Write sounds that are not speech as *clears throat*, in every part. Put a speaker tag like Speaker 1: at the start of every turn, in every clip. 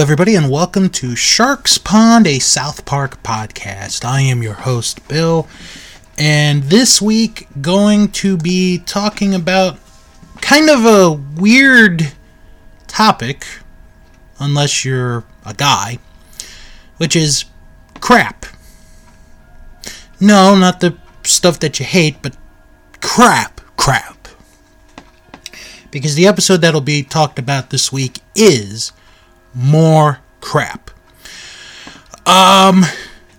Speaker 1: Everybody, and welcome to Stark's Pond, a South Park podcast. I am your host, Bill, and this week going to be talking about kind of a weird topic, unless you're a guy, which is crap. No, not the stuff that you hate, but crap, crap. Because the episode that'll be talked about this week is more crap. Um,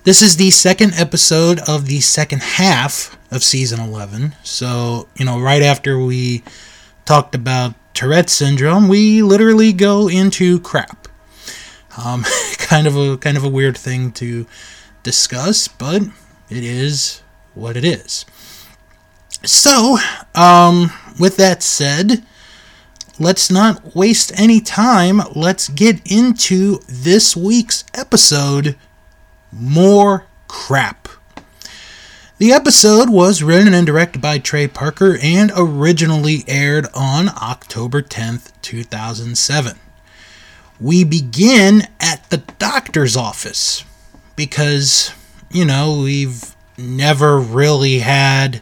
Speaker 1: this is the second episode of the second half of season 11. So, you know, right after we talked about Tourette syndrome, we literally go into crap. Um, *laughs* kind of a kind of a weird thing to discuss, but it is what it is. So, um, with that said, let's not waste any time. Let's get into this week's episode More Crap. The episode was written and directed by Trey Parker and originally aired on October 10th, 2007. We begin at the doctor's office because, you know, we've never really had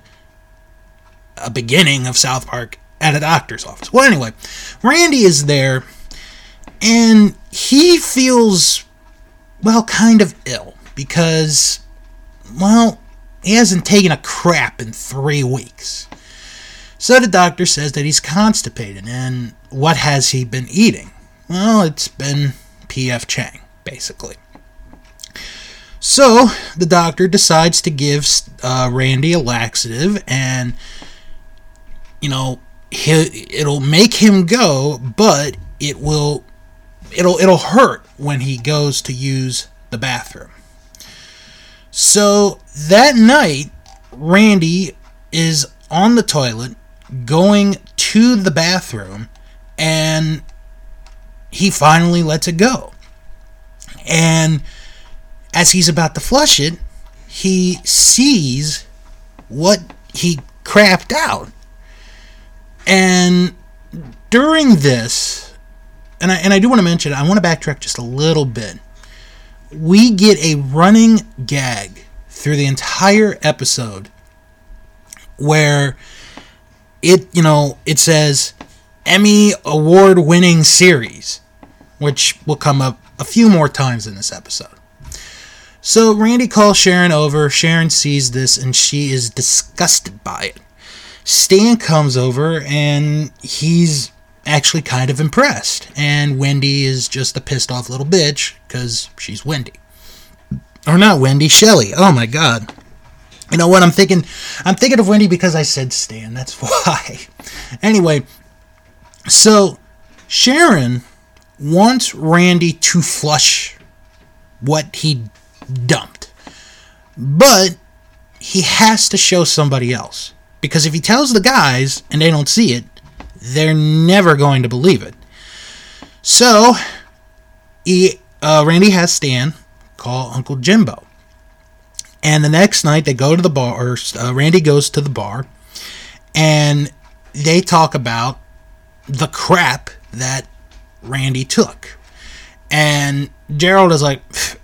Speaker 1: a beginning of South Park at a doctor's office. Well, anyway, Randy is there and he feels, well, kind of ill because, well, he hasn't taken a crap in three weeks. So the doctor says that he's constipated, and what has he been eating? Well, it's been P.F. Chang, basically. So the doctor decides to give uh, Randy a laxative, and you know he, it'll make him go, but it will it'll it'll hurt when he goes to use the bathroom. So that night, Randy is on the toilet going to the bathroom, and he finally lets it go. And as he's about to flush it, he sees what he crapped out. And during this, and I, and I do want to mention, I want to backtrack just a little bit. We get a running gag through the entire episode where it, you know, it says Emmy award winning series, which will come up a few more times in this episode. So Randy calls Sharon over. Sharon sees this and she is disgusted by it. Stan comes over and he's actually kind of impressed. And Wendy is just a pissed off little bitch because she's Wendy. Or not Wendy, Shelly. Oh my god. You know what I'm thinking? I'm thinking of Wendy because I said Stan. That's *laughs* why. anyway, so Sharon wants Randy to flush what he dumped. But he has to show somebody else. Because if he tells the guys and they don't see it, they're never going to believe it. So, he, uh, Randy has Stan call Uncle Jimbo. And the next night they go to the bar, or uh, Randy goes to the bar, and they talk about the crap that Randy took. And Gerald is like,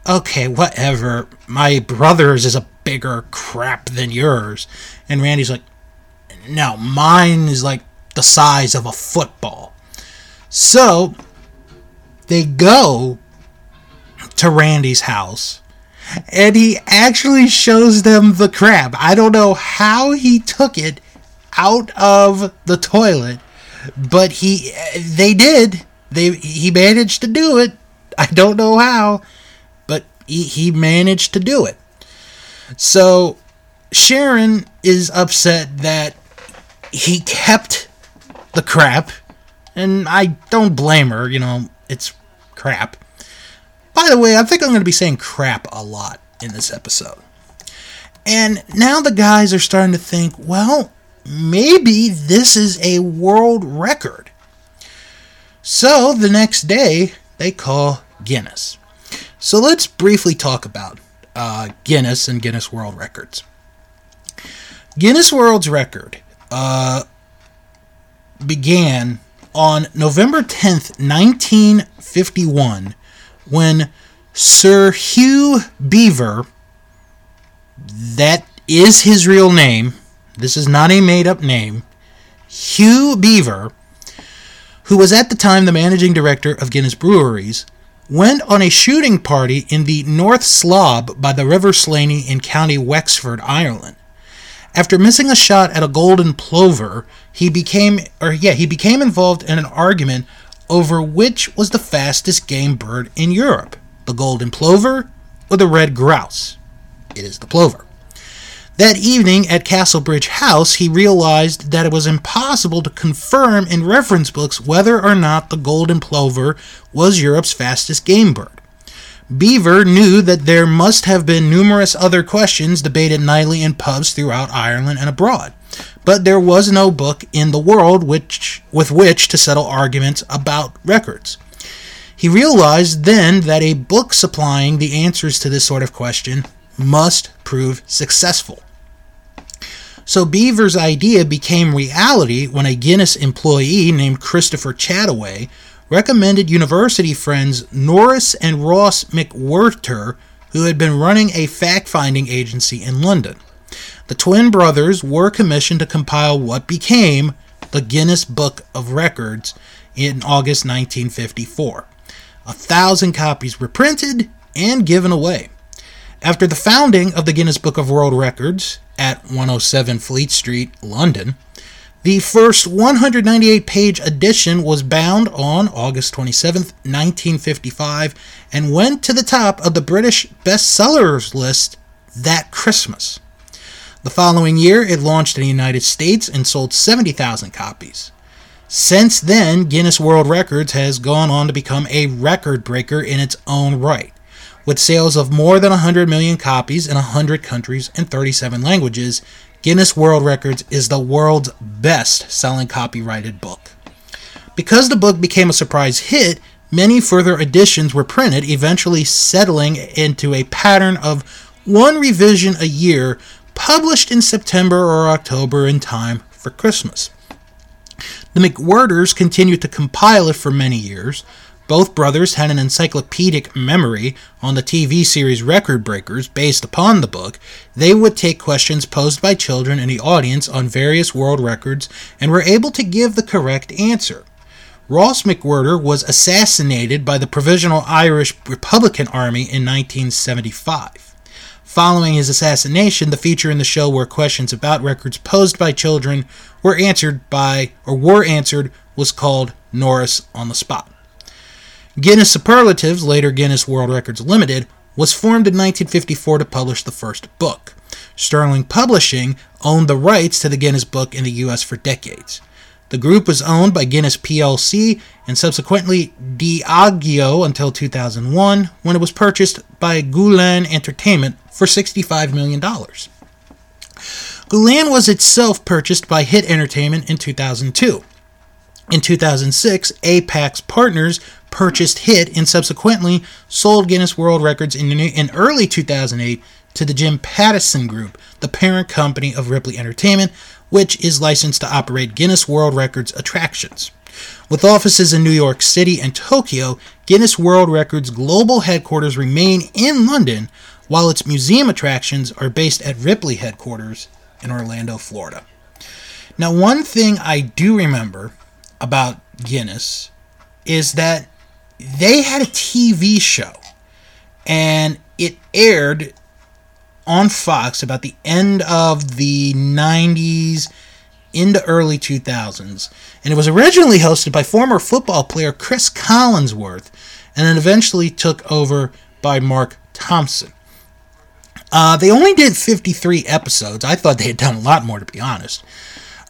Speaker 1: okay, whatever. My brother's is a bigger crap than yours. And Randy's like, no, mine is like the size of a football. So they go to Randy's house and he actually shows them the crab. I don't know how he took it out of the toilet, but he they did. They he managed to do it. I don't know how, but he, he managed to do it. So Sharon is upset that he kept the crap, and I don't blame her, you know, it's crap. By the way, I think I'm going to be saying crap a lot in this episode. And now the guys are starting to think, well, maybe this is a world record. So the next day, they call Guinness. So let's briefly talk about uh, Guinness and Guinness World Records. Guinness World's Record uh, began on November 10th, 1951, when Sir Hugh Beaver, that is his real name, this is not a made up name, Hugh Beaver, who was at the time the managing director of Guinness Breweries, went on a shooting party in the North Slob by the River Slaney in County Wexford, Ireland. After missing a shot at a golden plover, he became or yeah, he became involved in an argument over which was the fastest game bird in Europe, the golden plover or the red grouse. It is the plover. That evening at Castlebridge House, he realized that it was impossible to confirm in reference books whether or not the golden plover was Europe's fastest game bird. Beaver knew that there must have been numerous other questions debated nightly in pubs throughout Ireland and abroad, but there was no book in the world which, with which to settle arguments about records. He realized then that a book supplying the answers to this sort of question must prove successful. So Beaver's idea became reality when a Guinness employee named Christopher Chataway recommended university friends Norris and Ross McWhirter, who had been running a fact finding agency in London. The twin brothers were commissioned to compile what became the Guinness Book of Records in August 1954. A thousand copies were printed and given away. After the founding of the Guinness Book of World Records at 107 Fleet Street, London, the first 198 page edition was bound on August 27, 1955, and went to the top of the British bestsellers list that Christmas. The following year, it launched in the United States and sold 70,000 copies. Since then, Guinness World Records has gone on to become a record breaker in its own right with sales of more than 100 million copies in 100 countries and 37 languages, Guinness World Records is the world's best selling copyrighted book. Because the book became a surprise hit, many further editions were printed, eventually settling into a pattern of one revision a year, published in September or October in time for Christmas. The McWhirters continued to compile it for many years, both brothers had an encyclopedic memory on the TV series Record Breakers based upon the book. They would take questions posed by children in the audience on various world records and were able to give the correct answer. Ross McWhirter was assassinated by the Provisional Irish Republican Army in 1975. Following his assassination, the feature in the show where questions about records posed by children were answered by or were answered was called Norris on the Spot. Guinness Superlatives, later Guinness World Records Limited, was formed in 1954 to publish the first book. Sterling Publishing owned the rights to the Guinness book in the US for decades. The group was owned by Guinness plc and subsequently Diageo until 2001 when it was purchased by Gullane Entertainment for $65 million. Gullane was itself purchased by Hit Entertainment in 2002. In 2006, Apax Partners purchased Hit and subsequently sold Guinness World Records in, in early 2008 to the Jim Pattison Group, the parent company of Ripley Entertainment, which is licensed to operate Guinness World Records attractions. With offices in New York City and Tokyo, Guinness World Records global headquarters remain in London, while its museum attractions are based at Ripley headquarters in Orlando, Florida. Now, one thing I do remember about Guinness is that they had a TV show and it aired on Fox about the end of the 90s into early 2000s. And it was originally hosted by former football player Cris Collinsworth and then eventually took over by Mark Thompson. Uh, they only did 53 episodes. I thought they had done a lot more, to be honest.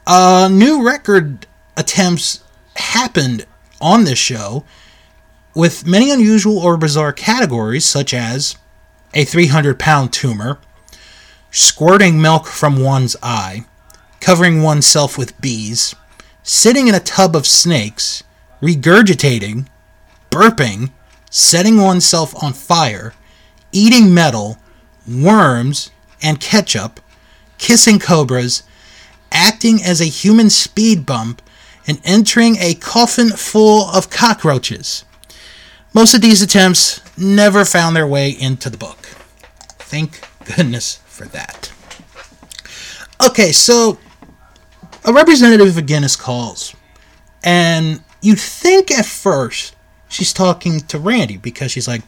Speaker 1: Uh, new record attempts happened on this show with many unusual or bizarre categories, such as a 300 pound tumor, squirting milk from one's eye, covering oneself with bees, sitting in a tub of snakes, regurgitating, burping, setting oneself on fire, eating metal, worms and ketchup, kissing cobras, acting as a human speed bump, and entering a coffin full of cockroaches. Most of these attempts never found their way into the book. Thank goodness for that. Okay, so a representative of Guinness calls, and you'd think at first she's talking to Randy because she's like,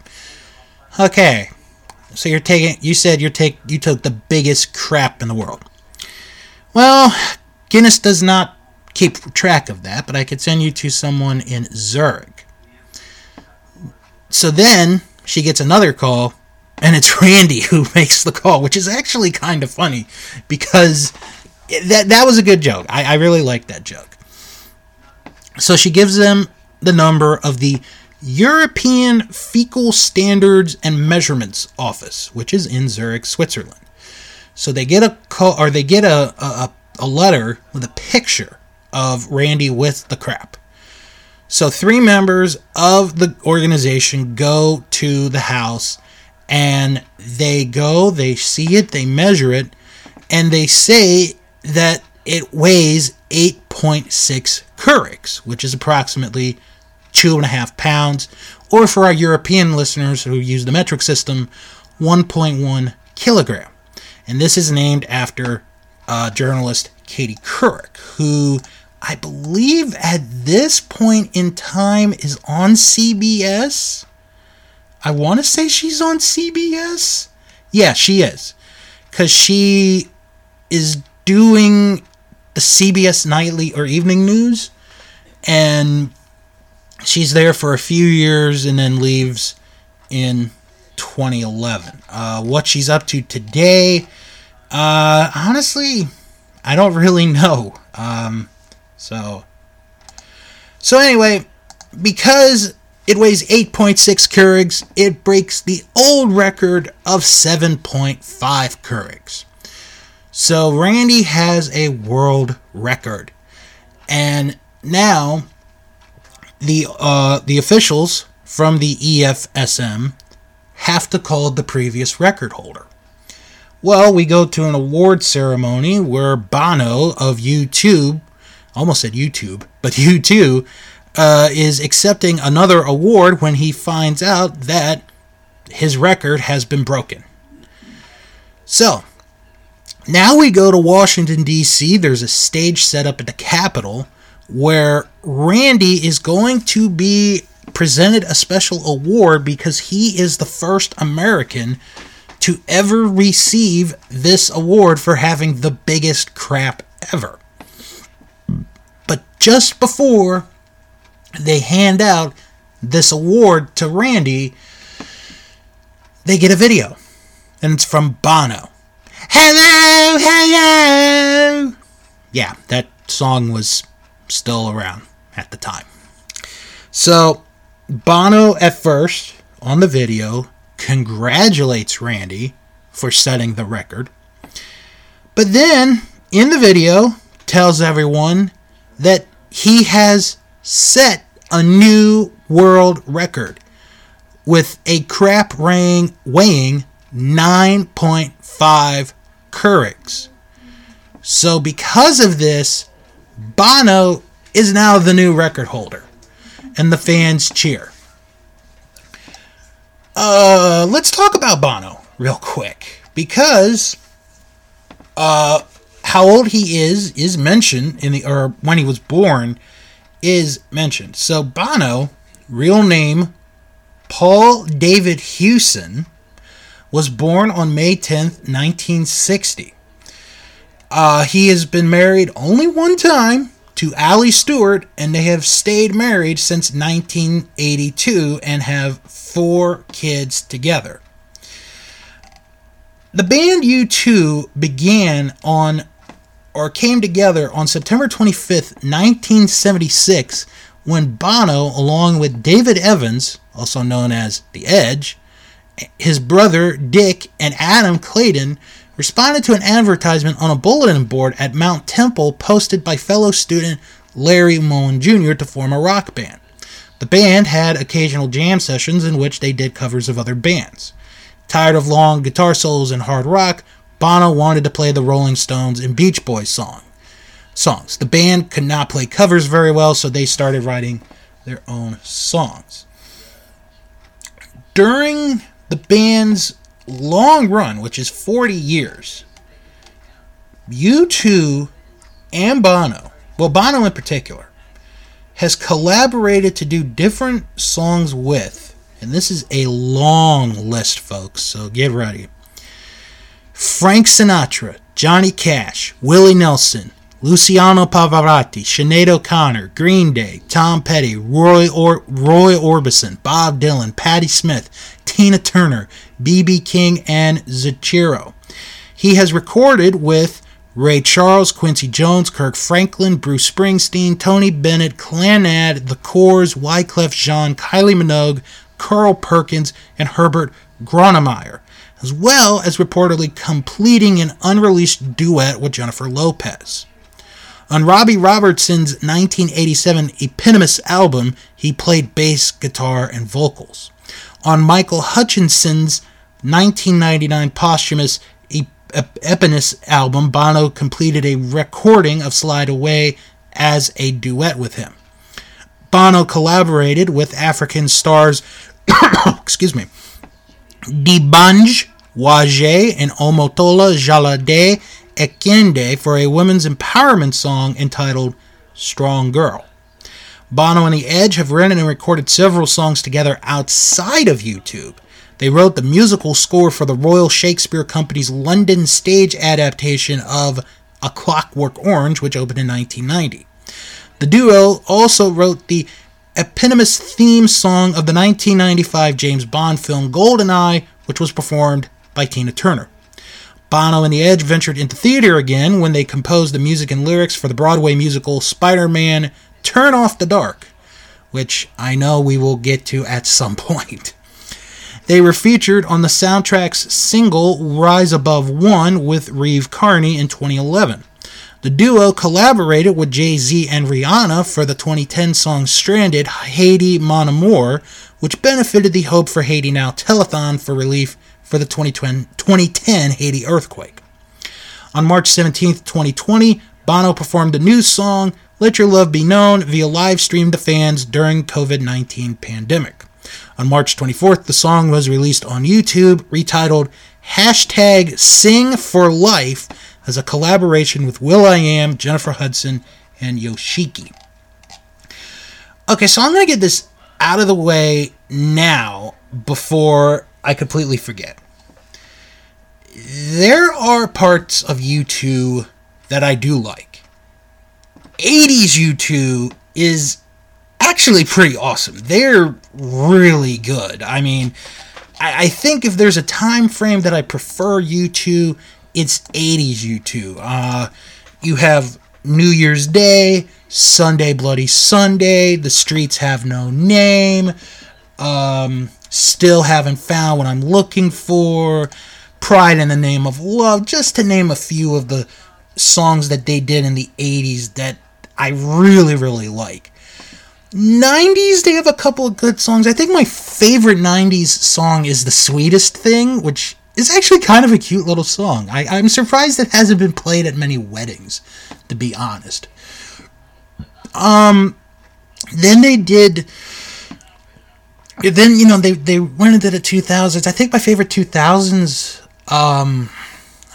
Speaker 1: "Okay, so you're taking. You said you're take. You took the biggest crap in the world. Well, Guinness does not keep track of that, but I could send you to someone in Zurich. So then she gets another call, and it's *laughs* Randy who makes the call, which is actually kind of funny because that that was a good joke. I, I really liked that joke. So she gives them the number of the European Fecal Standards and Measurements Office, which is in Zurich, Switzerland. So they get a call, or they get a, a, a letter with a picture of Randy with the crap. So three members of the organization go to the house and they go, they see it, they measure it, and they say that it weighs 8.6 curics, which is approximately two and a half pounds, or for our European listeners who use the metric system, 1.1 kilogram. And this is named after uh, journalist Katie Couric, who I believe at this point in time is on CBS. I want to say she's on CBS. Yeah, she is. Because she is doing the CBS nightly or evening news. And she's there for a few years and then leaves in 2011. Uh, what she's up to today, uh, honestly, I don't really *laughs* know. Um, so, so anyway, because it weighs 8.6 Keurigs, it breaks the old record of 7.5 Keurigs. So Randy has a world record, and now the uh, the officials from the EFSM have to call the previous record holder. Well, we go to an award ceremony where Bono of YouTube, almost said YouTube, but *laughs* U2, uh, is accepting another award when he finds out that his record has been broken. So, now we go to Washington, D.C. There's a stage set up at the Capitol where Randy is going to be presented a special award because he is the first American to ever receive this award for having the biggest crap ever. But just before they hand out this award to Randy, they get a video. And it's from Bono. Hello, hello! Yeah, that song was still around at the time. So, Bono at first on the video congratulates Randy for setting the record. But then in the video tells everyone that he has set a new world record with a crap weighing, weighing 9.5 Keurigs. So because of this, Bono is now the new record holder, and the fans cheer. Uh, let's talk about Bono real quick because uh, how old he is is mentioned in the or when he was born is mentioned. So Bono, real name Paul David Hewson, was born on May 10th, 1960. Uh, he has been married only one time to Ali Stewart, and they have stayed married since 1982 and have four kids together. The band U2 began on or came together on September 25th, 1976, when Bono, along with David Evans, also known as The Edge, his brother Dick, and Adam Clayton responded to an advertisement on a bulletin board at Mount Temple posted by fellow student Larry Mullen Jr. to form a rock band. The band had occasional jam sessions in which they did covers of other bands. Tired of long guitar solos and hard rock, Bono wanted to play the Rolling Stones and Beach Boys song. songs. The band could not play covers very well, so they started writing their own songs. During the band's long run, which is 40 years, U2 and Bono, well, Bono in particular, has collaborated to do different songs with, and this is a long list, folks, so get ready. Frank Sinatra, Johnny Cash, Willie Nelson, Luciano Pavarotti, Sinead O'Connor, Green Day, Tom Petty, Roy, or- Roy Orbison, Bob Dylan, Patti Smith, Tina Turner, B.B. King, and Zucchero. He has recorded with Ray Charles, Quincy Jones, Kirk Franklin, Bruce Springsteen, Tony Bennett, Clannad, The Corrs, Wyclef Jean, Kylie Minogue, Carl Perkins, and Herbert Grönemeyer, as well as reportedly completing an unreleased duet with Jennifer Lopez. On Robbie Robertson's 1987 eponymous album, he played bass, guitar, and vocals. On Michael Hutchence's 1999 posthumous eponymous album, Bono completed a recording of Slide Away as a duet with him. Bono collaborated with African stars, *coughs* excuse me, D'banj, Waje, and Omotola Jalade Ekeinde for a women's empowerment song entitled Strong Girl. Bono and The Edge have written and recorded several songs together outside of YouTube. They wrote the musical score for the Royal Shakespeare Company's London stage adaptation of A Clockwork Orange, which opened in 1990. The duo also wrote the eponymous theme song of the 1995 James Bond film GoldenEye, which was performed by Tina Turner. Bono and The Edge ventured into theater again when they composed the music and lyrics for the Broadway musical Spider Man Turn Off the Dark, which I know we will get to at some *laughs* point. They were featured on the soundtrack's single Rise Above One with Reeve Carney in 2011. The duo collaborated with Jay Z and Rihanna for the 2010 song Stranded Haiti Mon Amour, which benefited the Hope for Haiti Now telethon for relief for the 2010 Haiti earthquake. On March 17, 2020, Bono performed a new song, Let Your Love Be Known, via live stream to fans during COVID-19 pandemic. On March 24th, the song was released on YouTube, retitled hashtag Sing for Life, as a collaboration with will.i.am, Jennifer Hudson, and Yoshiki. Okay, so I'm going to get this out of the way now before I completely forget. There are parts of U2 that I do like. 80s U2 is actually pretty awesome. They're really good. I mean, I, I think if there's a time frame that I prefer U2, it's 80s U2. Uh, you have New Year's Day, Sunday Bloody Sunday, The Streets Have No Name, um, Still Haven't Found What I'm Looking For, Pride in the Name of Love, just to name a few of the songs that they did in the 80s that I really, really like. 90s, they have a couple of good songs. I think my favorite 90s song is The Sweetest Thing, which is actually kind of a cute little song. I, I'm surprised it hasn't been played at many weddings, to be honest. Um, then they did. Then you know they they went into the 2000s. I think my favorite 2000s. Um,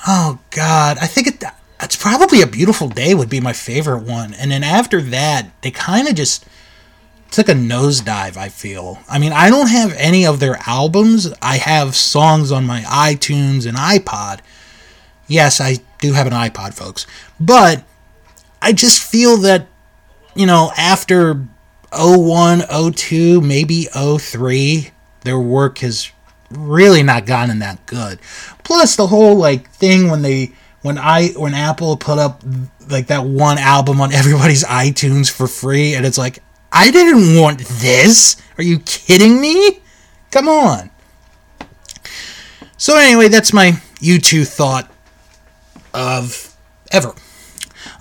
Speaker 1: oh God, I think it. It's probably a beautiful day would be my favorite one, and then after that they kind of just took a nosedive, I feel. I mean, I don't have any of their albums. I have songs on my iTunes and iPod. Yes, I do have an iPod, folks. But I just feel that, you know, after 01, 02, maybe 03, their work has really not gotten that good. Plus the whole like thing when they when I when Apple put up like that one album on everybody's iTunes for free and it's like I didn't want this. Are you kidding me? Come on. So, anyway, that's my U2 thought of ever.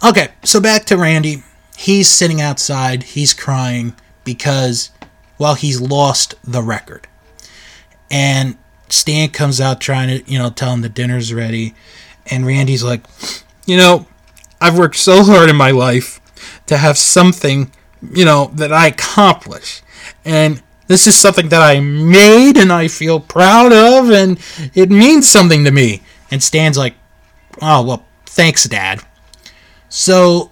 Speaker 1: Okay, so back to Randy. He's sitting outside, he's crying because, well, he's lost the record. And Stan comes out trying to, you know, tell him the dinner's ready. And Randy's like, you know, I've worked so hard in my life to have something, you know, that I accomplish. And this is something that I made and I feel proud of and it means something to me. And Stan's like, oh, well, thanks, Dad. So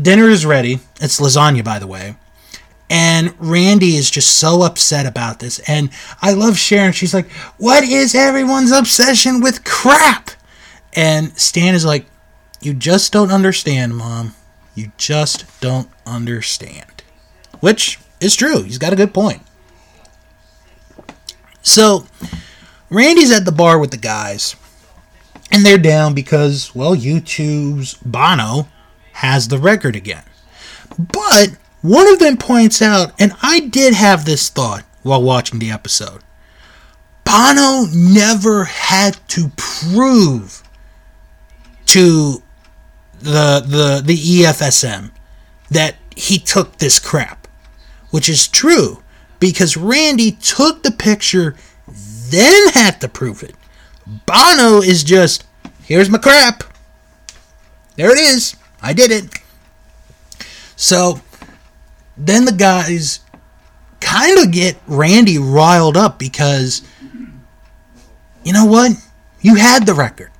Speaker 1: dinner is ready. It's lasagna, by the way. And Randy is just so upset about this. And I love Sharon. She's like, What is everyone's obsession with crap? And Stan is like, You just don't understand, Mom. You just don't understand. Which is true. He's got a good point. So, Randy's at the bar with the guys. And they're down because, well, U2's Bono has the record again. But one of them points out, and I did have this thought while watching the episode Bono never had to prove to the, the, the EFSM that he took this crap, which is true because Randy took the picture, then had to prove it. Bono is just, here's my crap. There it is. I did it. So then the guys kind of get Randy riled up because you know what? You had the record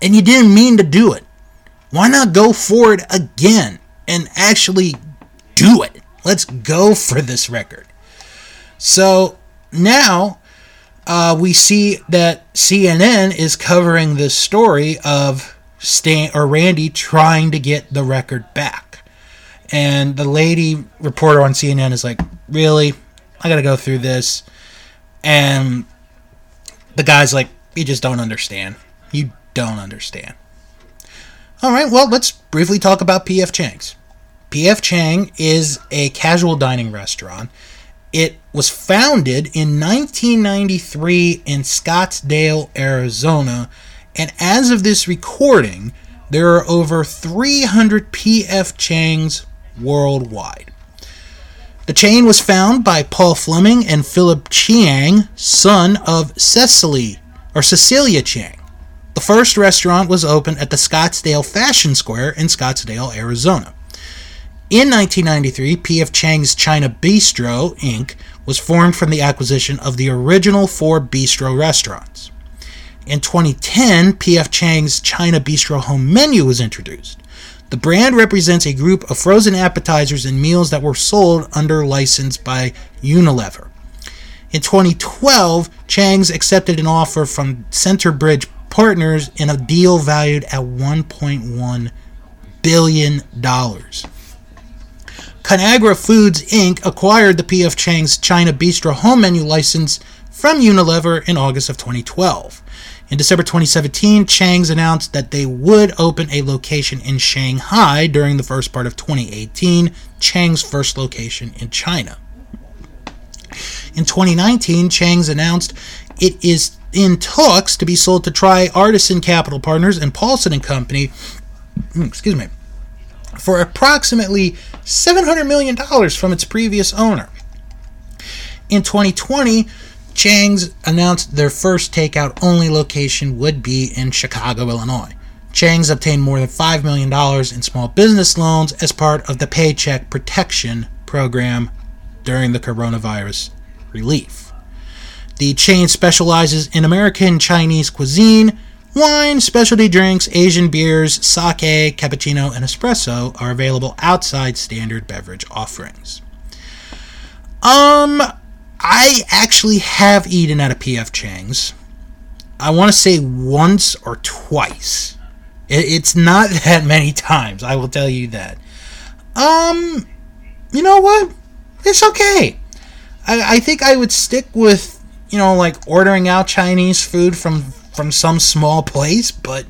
Speaker 1: and you didn't mean to do it. Why not go for it again and actually do it? Let's go for this record. So now uh, we see that CNN is covering this story of Stan or Randy trying to get the record back. And the lady reporter on CNN is like, "Really? I got to go through this." And the guy's like, "You just don't understand. You don't understand." All right, well, let's briefly talk about PF Chang's. PF Chang is a casual dining restaurant. It was founded in 1993 in Scottsdale, Arizona, and as of this recording, there are over 300 PF Changs worldwide. The chain was founded by Paul Fleming and Philip Chiang, son of Cecily or Cecilia Chiang. The first restaurant was opened at the Scottsdale Fashion Square in Scottsdale, Arizona. In 1993, P.F. Chang's China Bistro, Inc. was formed from the acquisition of the original four bistro restaurants. In 2010, P.F. Chang's China Bistro Home Menu was introduced. The brand represents a group of frozen appetizers and meals that were sold under license by Unilever. In 2012, Chang's accepted an offer from Centerbridge Partners in a deal valued at $1.1 billion. Conagra Foods Inc. acquired the P.F. Chang's China Bistro home menu license from Unilever in August of 2012. In December 2017, Chang's announced that they would open a location in Shanghai during the first part of 2018, Chang's first location in China. In 2019, Chang's announced it is in talks to be sold to Tri Artisan Capital Partners and Paulson and Company, hmm, excuse me, for approximately $700 million from its previous owner. In 2020, Chang's announced their first takeout only location would be in Chicago, Illinois. Chang's obtained more than $5 million in small business loans as part of the Paycheck Protection Program during the coronavirus relief. The chain specializes in American Chinese cuisine, wine, specialty drinks, Asian beers, sake, cappuccino, and espresso are available outside standard beverage offerings. Um, I actually have eaten at a PF Chang's. I want to say once or twice. It's not *laughs* that many times, I will tell you that. Um, you know what? It's okay. I, I think I would stick with, you know, like ordering out Chinese food from from some small place, but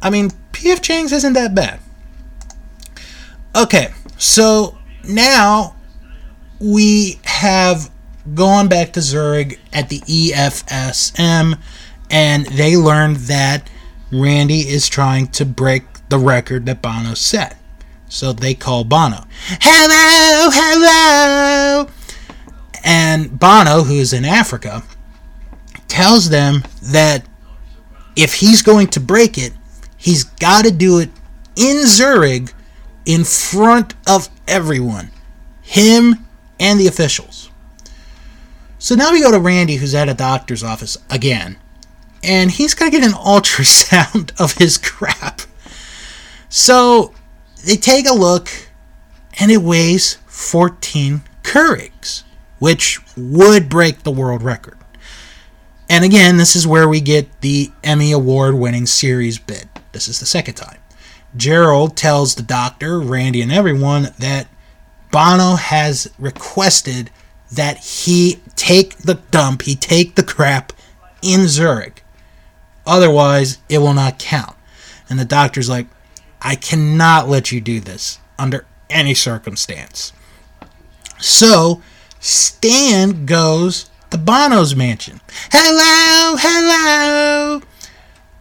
Speaker 1: I mean, PF Chang's isn't that bad. Okay, so now we have gone back to Zurich at the EFSM, and they learned that Randy is trying to break the record that Bono set. So they call Bono. Hello, hello! And Bono, who's in Africa, tells them that if he's going to break it, he's got to do it in Zurich in front of everyone, him and the officials. So now we go to Randy, who's at a doctor's office again, and he's got to get an *laughs* ultrasound of his crap. So they take a look, and it weighs 14 Keurigs, which would break the world record. And again, this is where we get the Emmy Award winning series bid. This is the second time. Gerald tells the doctor, Randy, and everyone that Bono has requested that he take the dump, he take the crap in Zurich. Otherwise, it will not count. And the doctor's like, I cannot let you do this under any circumstance. So, Stan goes to Bono's mansion. Hello, hello.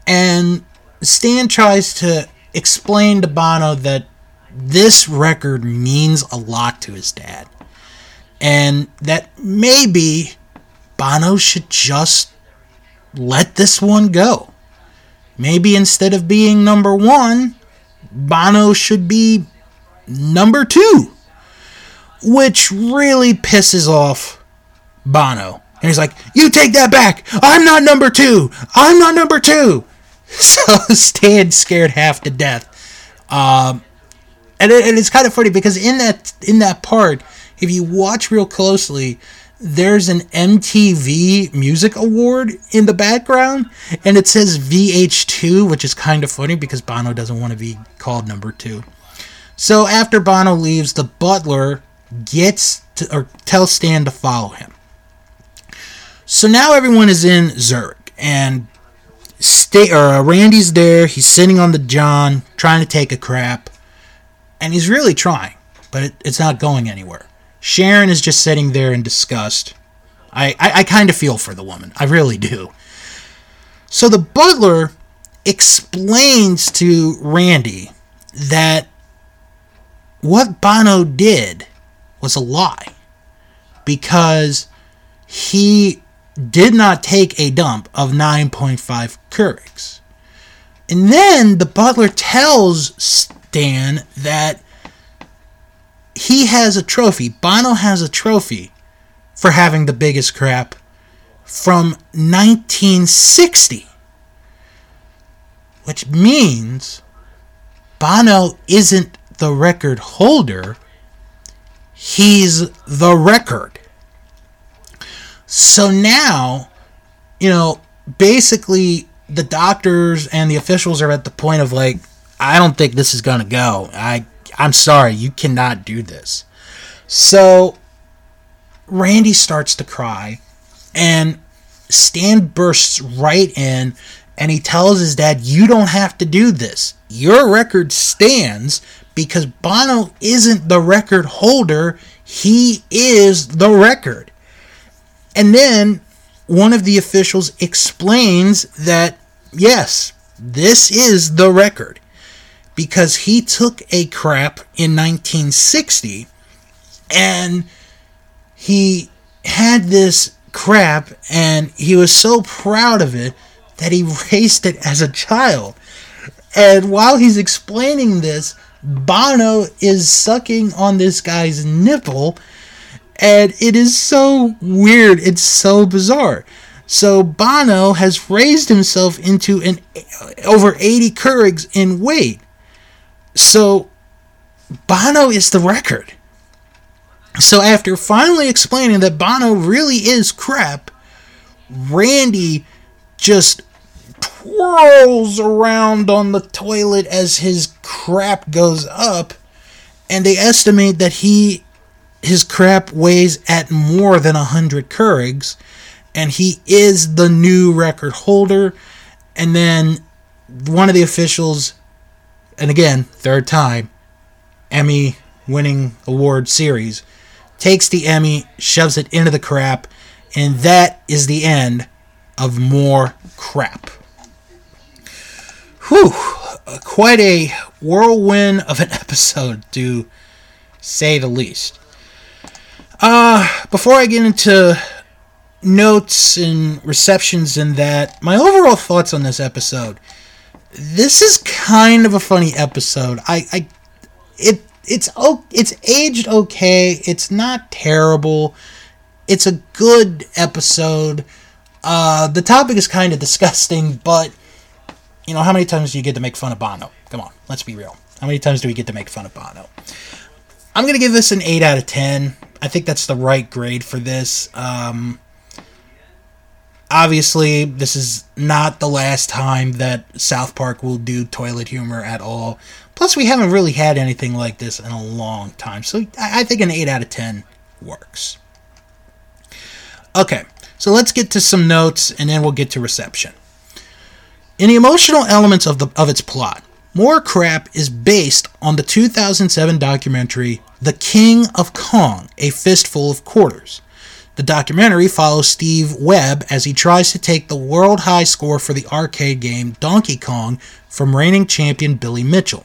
Speaker 1: And Stan tries to explain to Bono that this record means a lot to his dad. And that maybe Bono should just let this one go. Maybe instead of being number one, Bono should be number two. Which really pisses off Bono. And he's like, You take that back! I'm not number two! I'm not number two! *laughs* So Stan scared half to death. Um, and, it, and it's kind of funny because in that in that part, if you watch real closely, there's an MTV Music Award in the background, and it says VH2, which is kind of funny because Bono doesn't want to be called number two. So after Bono leaves, the butler gets to, or tells Stan to follow him. So now everyone is in Zurich, and or uh, Randy's there. He's sitting on the John, trying to take a crap, and he's really trying, but it, it's not going anywhere. Sharon is just sitting there in disgust. I, I, I kind of feel for the woman. I really do. So the butler explains to Randy that what Bono did was a lie because he did not take a dump of 9.5 Keurigs. And then the butler tells Stan that he has a trophy. Bono has a trophy for having the biggest crap from 1960. Which means Bono isn't the record holder, he's the record. So now, you know, basically the doctors and the officials are at the point of like, I don't think this is gonna go. I I'm sorry, you cannot do this. So Randy starts to cry, and Stan bursts right in and he tells his dad, You don't have to do this. Your record stands because Bono isn't the record holder, he is the record. And then one of the officials explains that, yes, this is the record. Because he took a crap in 1960 and he had this crap and he was so proud of it that he *laughs* raced it as a child. And while he's explaining this, Bono is sucking on this guy's nipple and it is so weird. It's so bizarre. So Bono has raised himself into an over 80 Keurigs in weight. So Bono is the record. So after finally explaining that Bono really is crap, Randy just twirls around on the toilet as his crap goes up, and they estimate that he his crap weighs at more than 100 Keurigs, and he is the new record holder. And then one of the officials, and again, third time, Emmy winning award series, takes the Emmy, shoves it into the crap, and that is the end of more crap. Whew, quite a whirlwind of an *laughs* episode, to say the least. Uh, before I get into notes and receptions and that, my overall thoughts on this episode. This is kind of a funny episode. I, I it it's it's aged okay. It's not terrible. It's a good episode. Uh, the topic is kind of *laughs* disgusting, but you know how many times do you get to make fun of Bono? Come on, let's be real. How many times do we get to make fun of Bono? I'm gonna give this an eight out of ten. I think that's the right grade for this. Um, obviously, this is not the last time that South Park will do toilet humor at all. Plus, we haven't really had anything like this in a long time, so I think an 8 out of 10 works. Okay, so let's get to some notes and then we'll get to reception. In the emotional elements of, the, of its plot, More Crap is based on the 2007 documentary The King of Kong A Fistful of Quarters. The documentary follows Steve Webb as he tries to take the world high score for the arcade game Donkey Kong from reigning champion Billy Mitchell.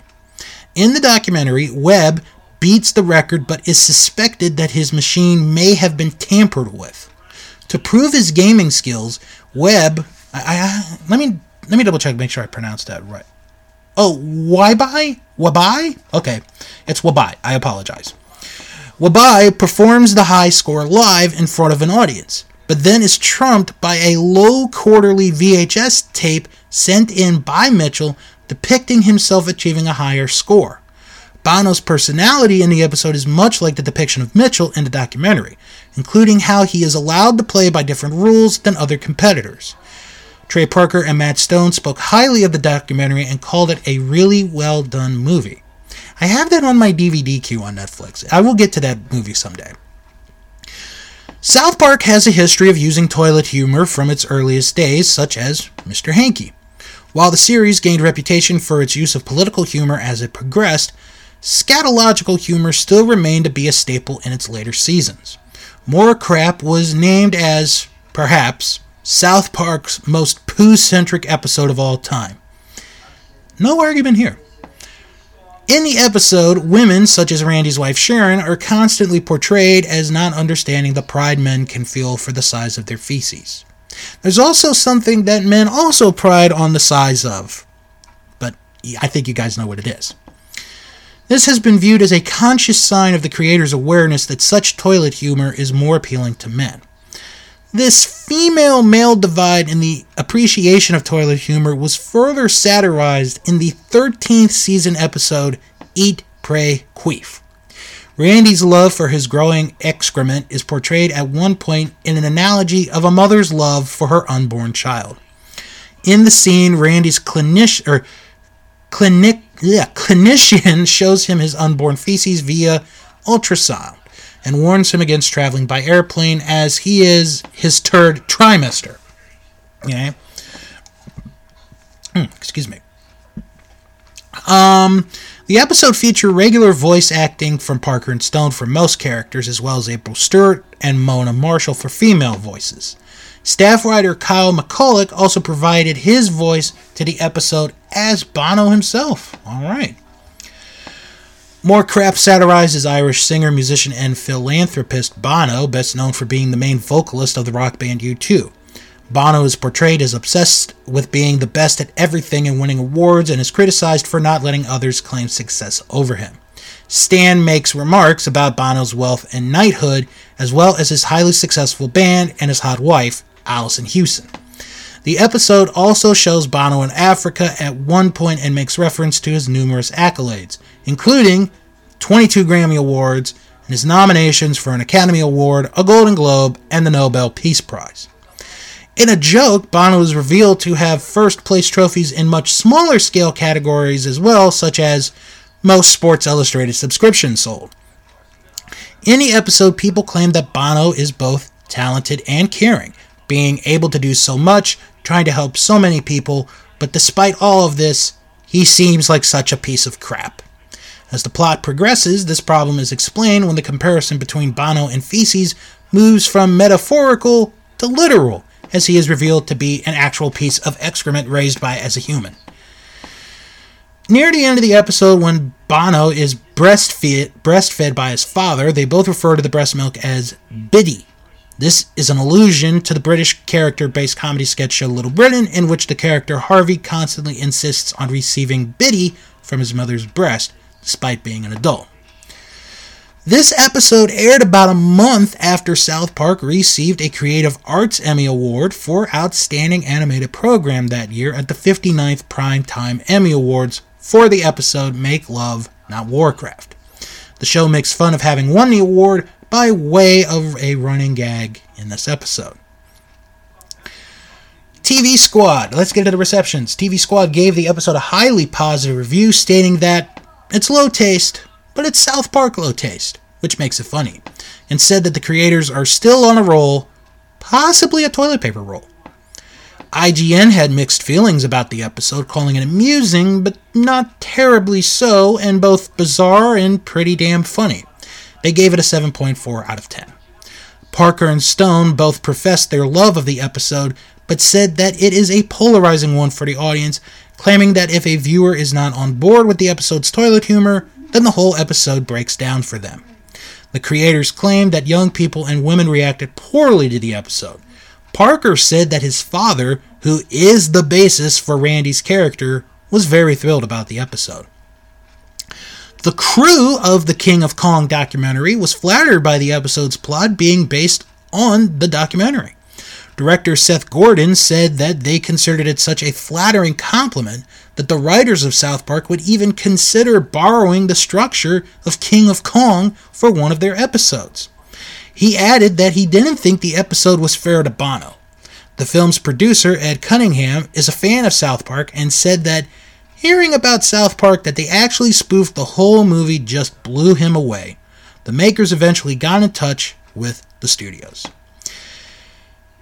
Speaker 1: In the documentary, Webb beats the record but is suspected that his machine may have been tampered with. To prove his gaming skills, Webb, I, I, let me let me double check, make sure I pronounced that right. Oh, Wabai? Wabai? Okay, it's Wabai. I apologize. Wabai performs the high score live in front of an audience, but then is trumped by a low quarterly VHS tape sent in by Mitchell depicting himself achieving a higher score. Bono's personality in the episode is much like the depiction of Mitchell in the documentary, including how he is allowed to play by different rules than other competitors. Trey Parker and Matt Stone spoke highly of the documentary and called it a really well done movie. I have that on my DVD queue on Netflix. I will get to that movie someday. South Park has a history of using toilet humor from its earliest days, such as Mr. Hanky. While the series gained reputation for its use of political humor as it progressed, scatological humor still remained to be a staple in its later seasons. More Crap was named as, perhaps, South Park's most poo centric episode of all time. No argument here. In the episode, women, such as Randy's wife Sharon, are constantly portrayed as not understanding the pride men can feel for the size of their feces. There's also something that men also pride on the size of, but I think you guys know what it is. This has been viewed as a conscious sign of the creator's awareness that such toilet humor is more appealing to men. This female male divide in the appreciation of toilet humor was further satirized in the 13th season episode Eat, Pray, Queef. Randy's love for his growing excrement is portrayed at one point in an analogy of a mother's love for her unborn child. In the scene, Randy's or clinic, yeah, clinician *laughs* shows him his unborn feces via ultrasound and warns him against traveling by airplane as he is his third trimester. Okay? Mm, excuse me. Um, the episode featured regular voice acting from Parker and Stone for most characters, as well as April Stewart and Mona Marshall for female voices. Staff writer Kyle McCulloch also provided his voice to the episode as Bono himself. All right. More Crap satirizes Irish singer, musician, and philanthropist Bono, best known for being the main vocalist of the rock band U2. Bono is portrayed as obsessed with being the best at everything and winning awards, and is criticized for not letting others claim success over him. Stan makes remarks about Bono's wealth and knighthood, as well as his highly successful band and his hot wife, Allison Hewson. The episode also shows Bono in Africa at one point and makes reference to his numerous accolades, including 22 Grammy Awards and his nominations for an Academy Award, a Golden Globe, and the Nobel Peace Prize. In a joke, Bono is revealed to have first place trophies in much smaller scale categories as well, such as most Sports Illustrated subscriptions sold. In the episode, people claim that Bono is both talented and caring, being able to do so much, trying to help so many people, but despite all of this, he seems like such a piece of crap. As the plot progresses, this problem is explained when the comparison between Bono and feces moves from metaphorical to literal, as he is revealed to be an actual piece of excrement raised by as a human. Near the end of the episode, when Bono is breastfed, breastfed by his father, they both refer to the breast milk as bitty. This is an allusion to the British character based comedy sketch show Little Britain, in which the character Harvey constantly insists on receiving Bitty from his mother's breast, despite being an adult. This episode aired about a month after South Park received a Creative Arts Emmy Award for Outstanding Animated Program that year at the 59th Primetime Emmy Awards for the episode Make Love, Not Warcraft. The show makes fun of having won the award by way of a running gag in this episode. TV Squad. Let's get to the receptions. TV Squad gave the episode a highly positive review, stating that it's low taste, but it's South Park low taste, which makes it funny, and said that the creators are still on a roll, possibly a toilet paper roll. IGN had mixed feelings about the episode, calling it amusing, but not terribly so, and both bizarre and pretty damn funny. They gave it a 7.4 out of 10. Parker and Stone both professed their love of the episode, but said that it is a polarizing one for the audience, claiming that if a viewer is not on board with the episode's toilet humor, then the whole episode breaks down for them. The creators claimed that young people and women reacted poorly to the episode. Parker said that his father, who is the basis for Randy's character, was very thrilled about the episode. The crew of the King of Kong documentary was flattered by the episode's plot being based on the documentary. Director Seth Gordon said that they considered it such a flattering compliment that the writers of South Park would even consider borrowing the structure of King of Kong for one of their episodes. He added that he didn't think the episode was fair to Bono. The film's producer, Ed Cunningham, is a fan of South Park and said that Hearing about South Park that they actually spoofed the whole movie just blew him away. The makers eventually got in touch with the studios.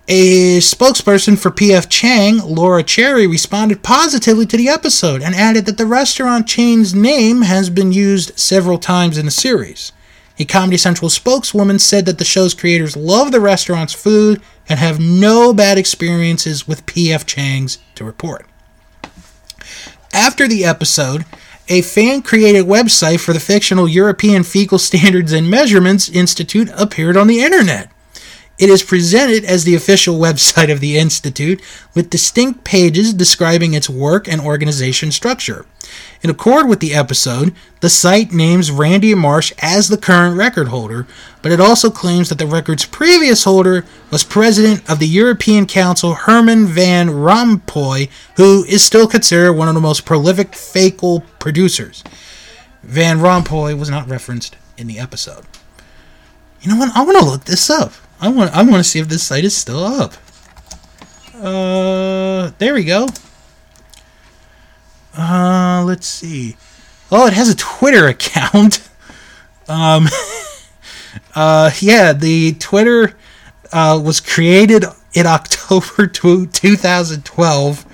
Speaker 1: A spokesperson for PF Chang, Laura Cherry, responded positively to the episode and added that the restaurant chain's name has been used several times in the series. A Comedy Central spokeswoman said that the show's creators love the restaurant's food and have no bad experiences with PF Chang's to report. After the episode, a fan created website for the fictional European Fecal Standards and Measurements Institute appeared on the internet. It is presented as the official *laughs* website of the Institute with distinct pages describing its work and organization structure. In accord with the episode, the site names Randy Marsh as the current record holder, but it also claims that the record's previous holder was president of the European Council Herman Van Rompuy, who is still considered one of the most prolific fecal producers. Van Rompuy was not referenced in the episode. You know what? I want to look this up. I want I want to see if this site is still up. Uh, there we go. Uh, let's see. Oh, it has a Twitter *laughs* account. Um, *laughs* uh, yeah, the Twitter uh, was created in *laughs* October 2012.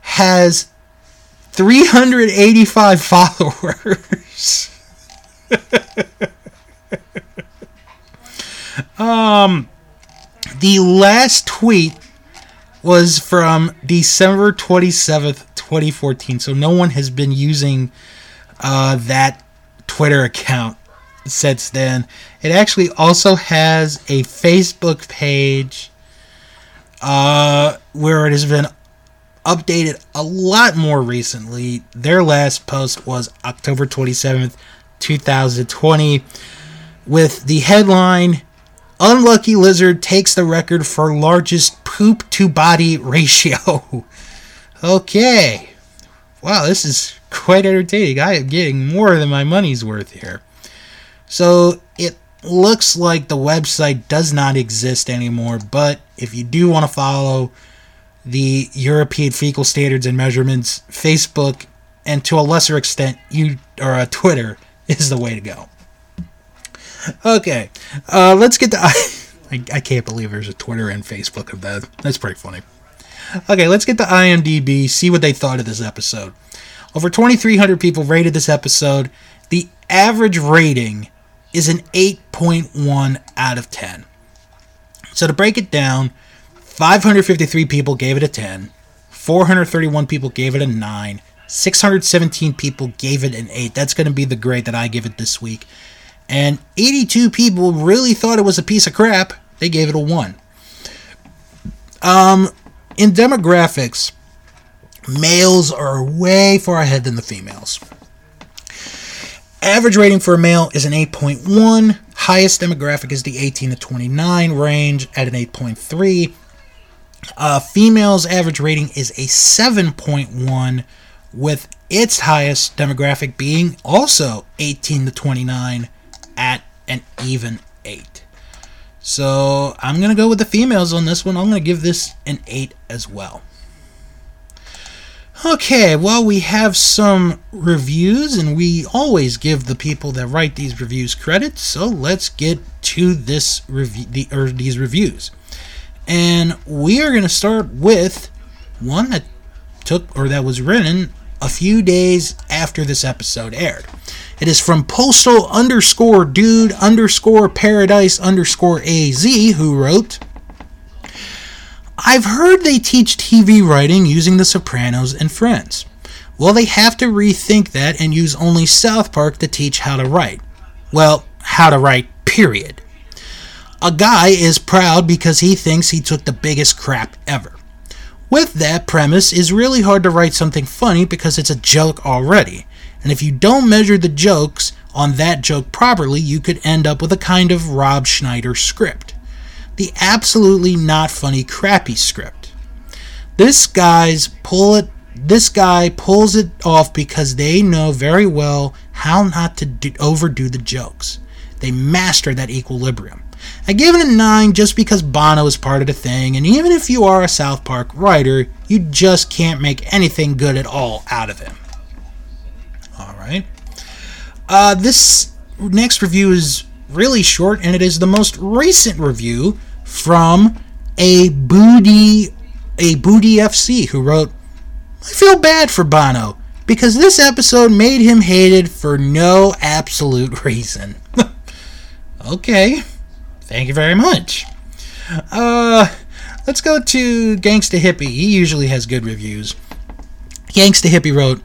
Speaker 1: Has 385 followers. Um, the last tweet was from December 27th, 2014. So no one has been using uh, that Twitter account since then. It actually also has a Facebook page uh, where it has been updated a lot more recently. Their last post was October 27th, 2020, with the headline Unlucky Lizard takes the record for largest poop to body ratio. *laughs* okay. Wow, this is quite entertaining. I am getting more than my money's worth here. So it looks like the website does not exist anymore, but if you do want to follow the European Fecal Standards and Measurements, Facebook, and to a lesser extent, you or uh, Twitter *laughs* is the way to go. Okay, uh, let's get to. *laughs* I, I can't believe there's a Twitter and Facebook of that. That's pretty funny. Okay, let's get to IMDb, see what they thought of this episode. Over 2,300 people rated this episode. The average rating is an 8.1 out of 10. So to break it down, 553 people gave it a 10, 431 people gave it a 9, 617 people gave it an 8. That's going to be the grade that I give it this week. And 82 people really thought it was a piece of crap. They gave it a 1. Um, in demographics, males are way far ahead than the females. Average rating for a male is an 8.1. Highest demographic is the 18 to 29 range at an 8.3. Uh, females' average rating is a 7.1, with its highest demographic being also 18 to 29 at an even 8. So I'm going to go with the females on this one. I'm going to give this an 8 as well. Okay, well, we have some reviews, and we always give the people that write these reviews credit. So let's get to this review, the, or these reviews, and we are going to start with one that took or that was written a few days after this episode aired. It is from postal underscore dude underscore paradise underscore az who wrote. I've heard they teach TV writing using The Sopranos and Friends. Well, they have to rethink that and use only South Park to teach how to write. Well, how to write, period. A guy is proud because he thinks he took the biggest crap ever. With that premise, it's really hard to write something funny because it's a joke already. And if you don't measure the jokes on that joke properly, you could end up with a kind of Rob Schneider script the absolutely not funny crappy script. This guy's pull it this guy pulls it off because they know very well how not to do, overdo the jokes. They master that equilibrium. I give it a 9 just because Bono is part of the thing, and even if you are a South Park writer, you just can't make anything good at all out of him. Alright. Uh, this next review is really short, and it is the most recent review from a booty a booty FC who wrote, "I feel bad for Bono because this episode made him hated for no absolute *laughs* reason." *laughs* okay, thank you very much. Uh, let's go to Gangsta Hippie. He usually has good reviews. Gangsta Hippie wrote,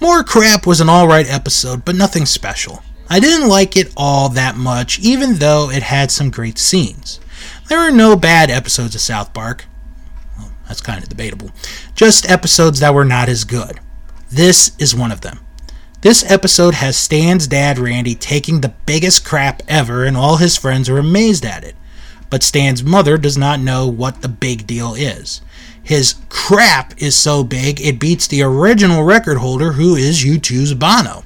Speaker 1: "More crap was an all right episode, but nothing special." I didn't like it all that much, even though it had some great scenes. There are no bad episodes of South Park. Well, that's kind of debatable. Just episodes that were not as good. This is one of them. This episode has Stan's dad, Randy, taking the biggest crap ever, and all his friends are amazed at it. But Stan's mother does not know what the big deal is. His crap is so big it beats the original record holder, who is U2's Bono.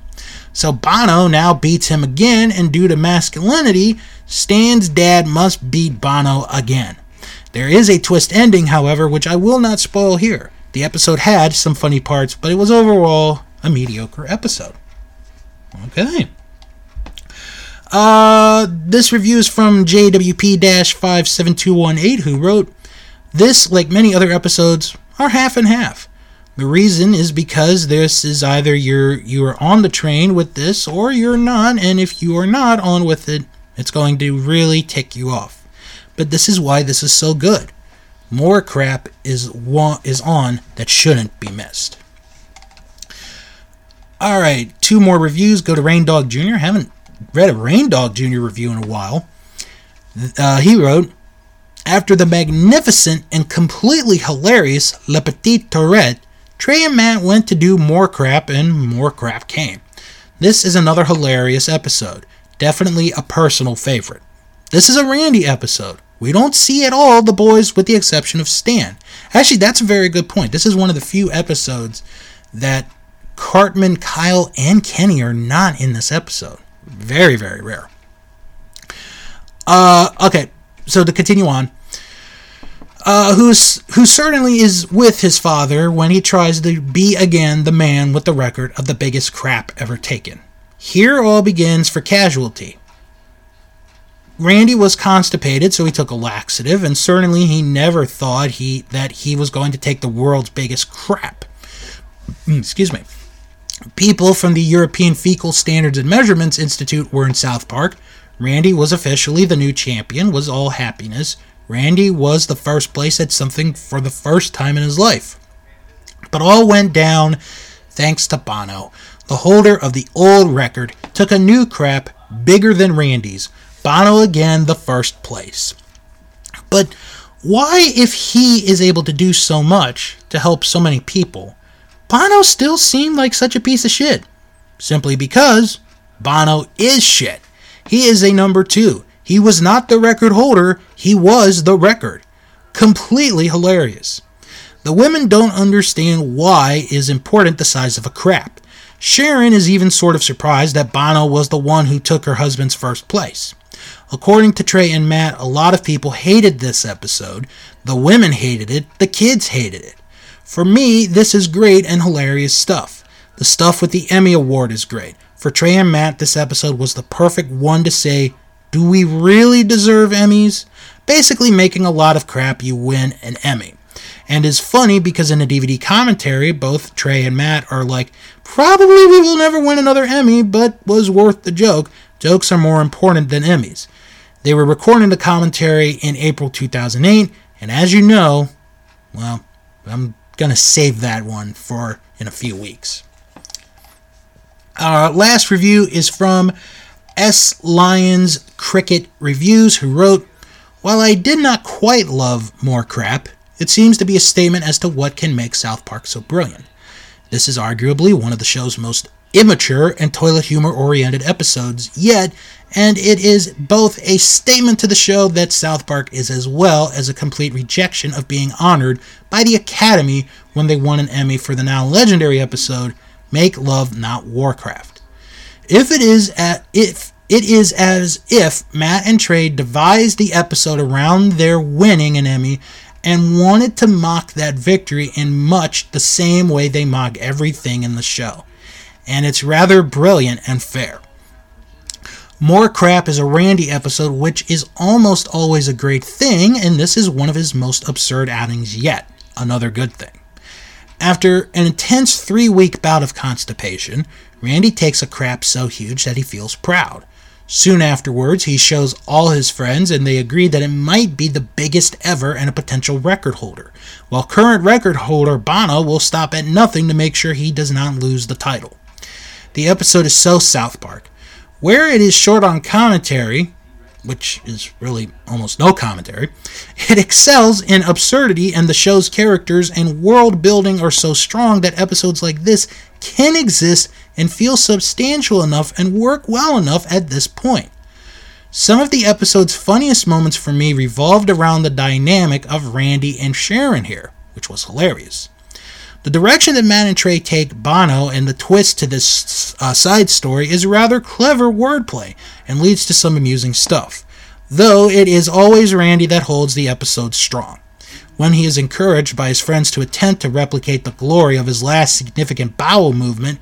Speaker 1: So Bono now beats him again, and due to masculinity, Stan's dad must beat Bono again. There is a twist ending, however, which I will not spoil here. The episode had some funny parts, but it was overall a mediocre episode. Okay. Uh, this review is from JWP 57218, who wrote, This, like many other episodes, are half and half. The reason is because this is either you're you're on the train with this or you're not, and if you are not on with it, it's going to really tick you off. But this is why this is so good. More crap is wa- is on that shouldn't be missed. All right, two more reviews. Go to Rain Dog Jr. Haven't read a Rain Dog Jr. review in a while. Uh, he wrote, after the magnificent and completely hilarious Le Petit Tourette Trey and Matt went to do more crap, and more crap came. This is another hilarious episode. Definitely a personal favorite. This is a Randy episode. We don't see at all the boys with the exception of Stan. Actually, that's a very good point. This is one of the few episodes that Cartman, Kyle, and Kenny are not in this episode. Very, very rare. Uh, okay, so to continue on, uh, who's who certainly is with his father when he tries to be again the man with the record of the biggest crap ever taken. Here all begins for casualty. Randy was constipated, so he took a laxative, and certainly he never thought he that he was going to take the world's biggest crap. *clears throat* Excuse me. People from the European Fecal Standards and Measurements Institute were in South Park. Randy was officially the new champion, was all happiness. Randy was the first place at something for the first time in his life. But all went down thanks to Bono. The holder of the old record took a new crap bigger than Randy's. Bono again the first place. But why, if he is able to do so much to help so many people, Bono still seemed like such a piece of shit? Simply because Bono is shit. He is a number two. He was not the record holder, he was the record. Completely hilarious. The women don't understand why is important the size of a crap. Sharon is even sort of surprised that Bono was the one who took her husband's first place. According to Trey and Matt, a lot of people hated this episode. The women hated it, the kids hated it. For me, this is great and hilarious stuff. The stuff with the Emmy Award is great. For Trey and Matt, this episode was the perfect one to say, Do we really deserve Emmys? Basically, making a lot of crap, you win an Emmy. And is funny because in the DVD commentary, both Trey and Matt are like, Probably we will never win another Emmy, but was worth the joke. Jokes are more important than Emmys. They were recording the commentary in April 2008, and as you know, well, I'm going to save that one for in a few weeks. Our last review is from S. Lyons Cricket Reviews, who wrote, While I did not quite love More Crap, it seems to be a statement as to what can make South Park so brilliant. This is arguably one of the show's most immature and toilet humor oriented episodes yet, and it is both a statement to the show that South Park is as well as a complete rejection of being honored by the Academy when they won an Emmy for the now legendary episode Make Love Not Warcraft. If it is at if it is as if Matt and Trey devised the episode around their winning an Emmy and wanted to mock that victory in much the same way they mock everything in the show and it's rather brilliant and fair. More Crap is a Randy episode, which is almost always a great thing, and this is one of his most absurd outings yet. Another good thing. After an intense three week bout of constipation, Randy takes a crap so huge that he feels proud. Soon afterwards, he shows all his friends, and they agree that it might be the biggest ever and a potential record holder, while current record holder Bono will stop at nothing to make sure he does not lose the title. The episode is so South Park. Where it is short on commentary, which is really almost no commentary, it excels in absurdity, and the show's characters and world building are so strong that episodes like this can exist and feel substantial enough and work well enough at this point. Some of the episode's funniest moments for me revolved around the dynamic of Randy and Sharon here, which was hilarious. The direction that Matt and Trey take Bono and the twist to this uh, side story is rather clever wordplay and leads to some amusing stuff, though it is always Randy that holds the episode strong. When he is encouraged by his friends to attempt to replicate the glory of his last significant bowel movement,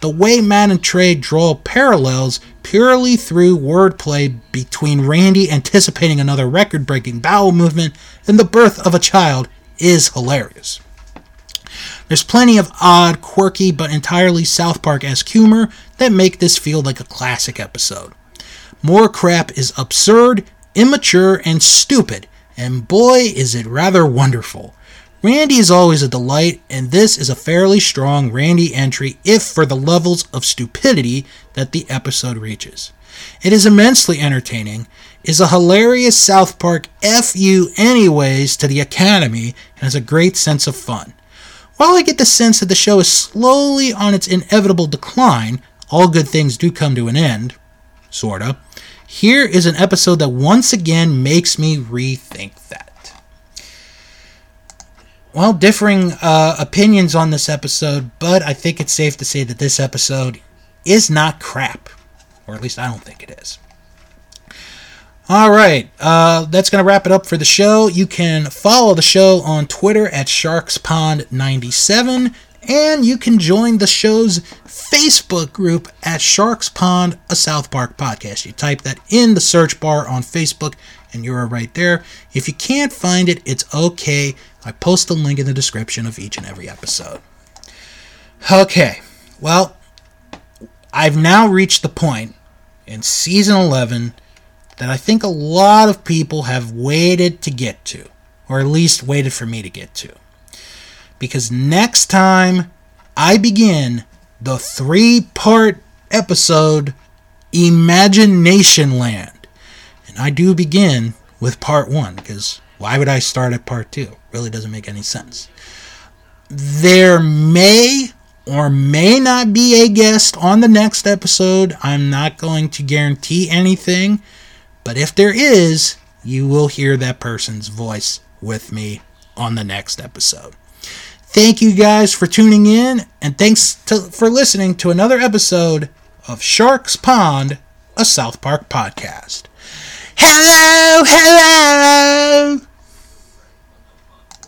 Speaker 1: the way Matt and Trey draw parallels purely through wordplay between Randy anticipating another record breaking bowel movement and the birth of a child is hilarious. There's plenty of odd, quirky, but entirely South Park esque humor that make this feel like a classic episode. More Crap is absurd, immature, and stupid, and boy, is it rather wonderful. Randy is always a delight, and this is a fairly strong Randy entry if for the levels of stupidity that the episode reaches. It is immensely entertaining, is a hilarious South Park F you anyways to the Academy, and has a great sense of fun. While I get the sense that the show is slowly on its inevitable decline, all good things do come to an end, sorta. Here is an episode that once again makes me rethink that. Well, differing uh, opinions on this episode, but I think it's safe to say that this episode is not crap. Or at least I don't think it is. All right, uh, that's going to wrap it up for the show. You can follow the show on Twitter at StarksPond97, and you can join the show's Facebook group at Stark's Pond, a South Park podcast. You type that in the search bar on Facebook, and you're right there. If you can't find it, it's okay. I post a link in the description of each and every episode. Okay, well, I've now reached the point in season 11 that I think a lot of people have waited to get to, or at least waited for me to get to. Because next time I begin the three part episode Imaginationland. And I do begin with part one because Why would I start at part two? Really doesn't make any sense. There may or may not be a guest on the next episode. I'm not going to guarantee anything, but if there is, you will hear that person's voice with me on the next episode. Thank you guys for tuning in, and thanks to, for listening to another episode of Stark's Pond, a South Park podcast. Hello, hello!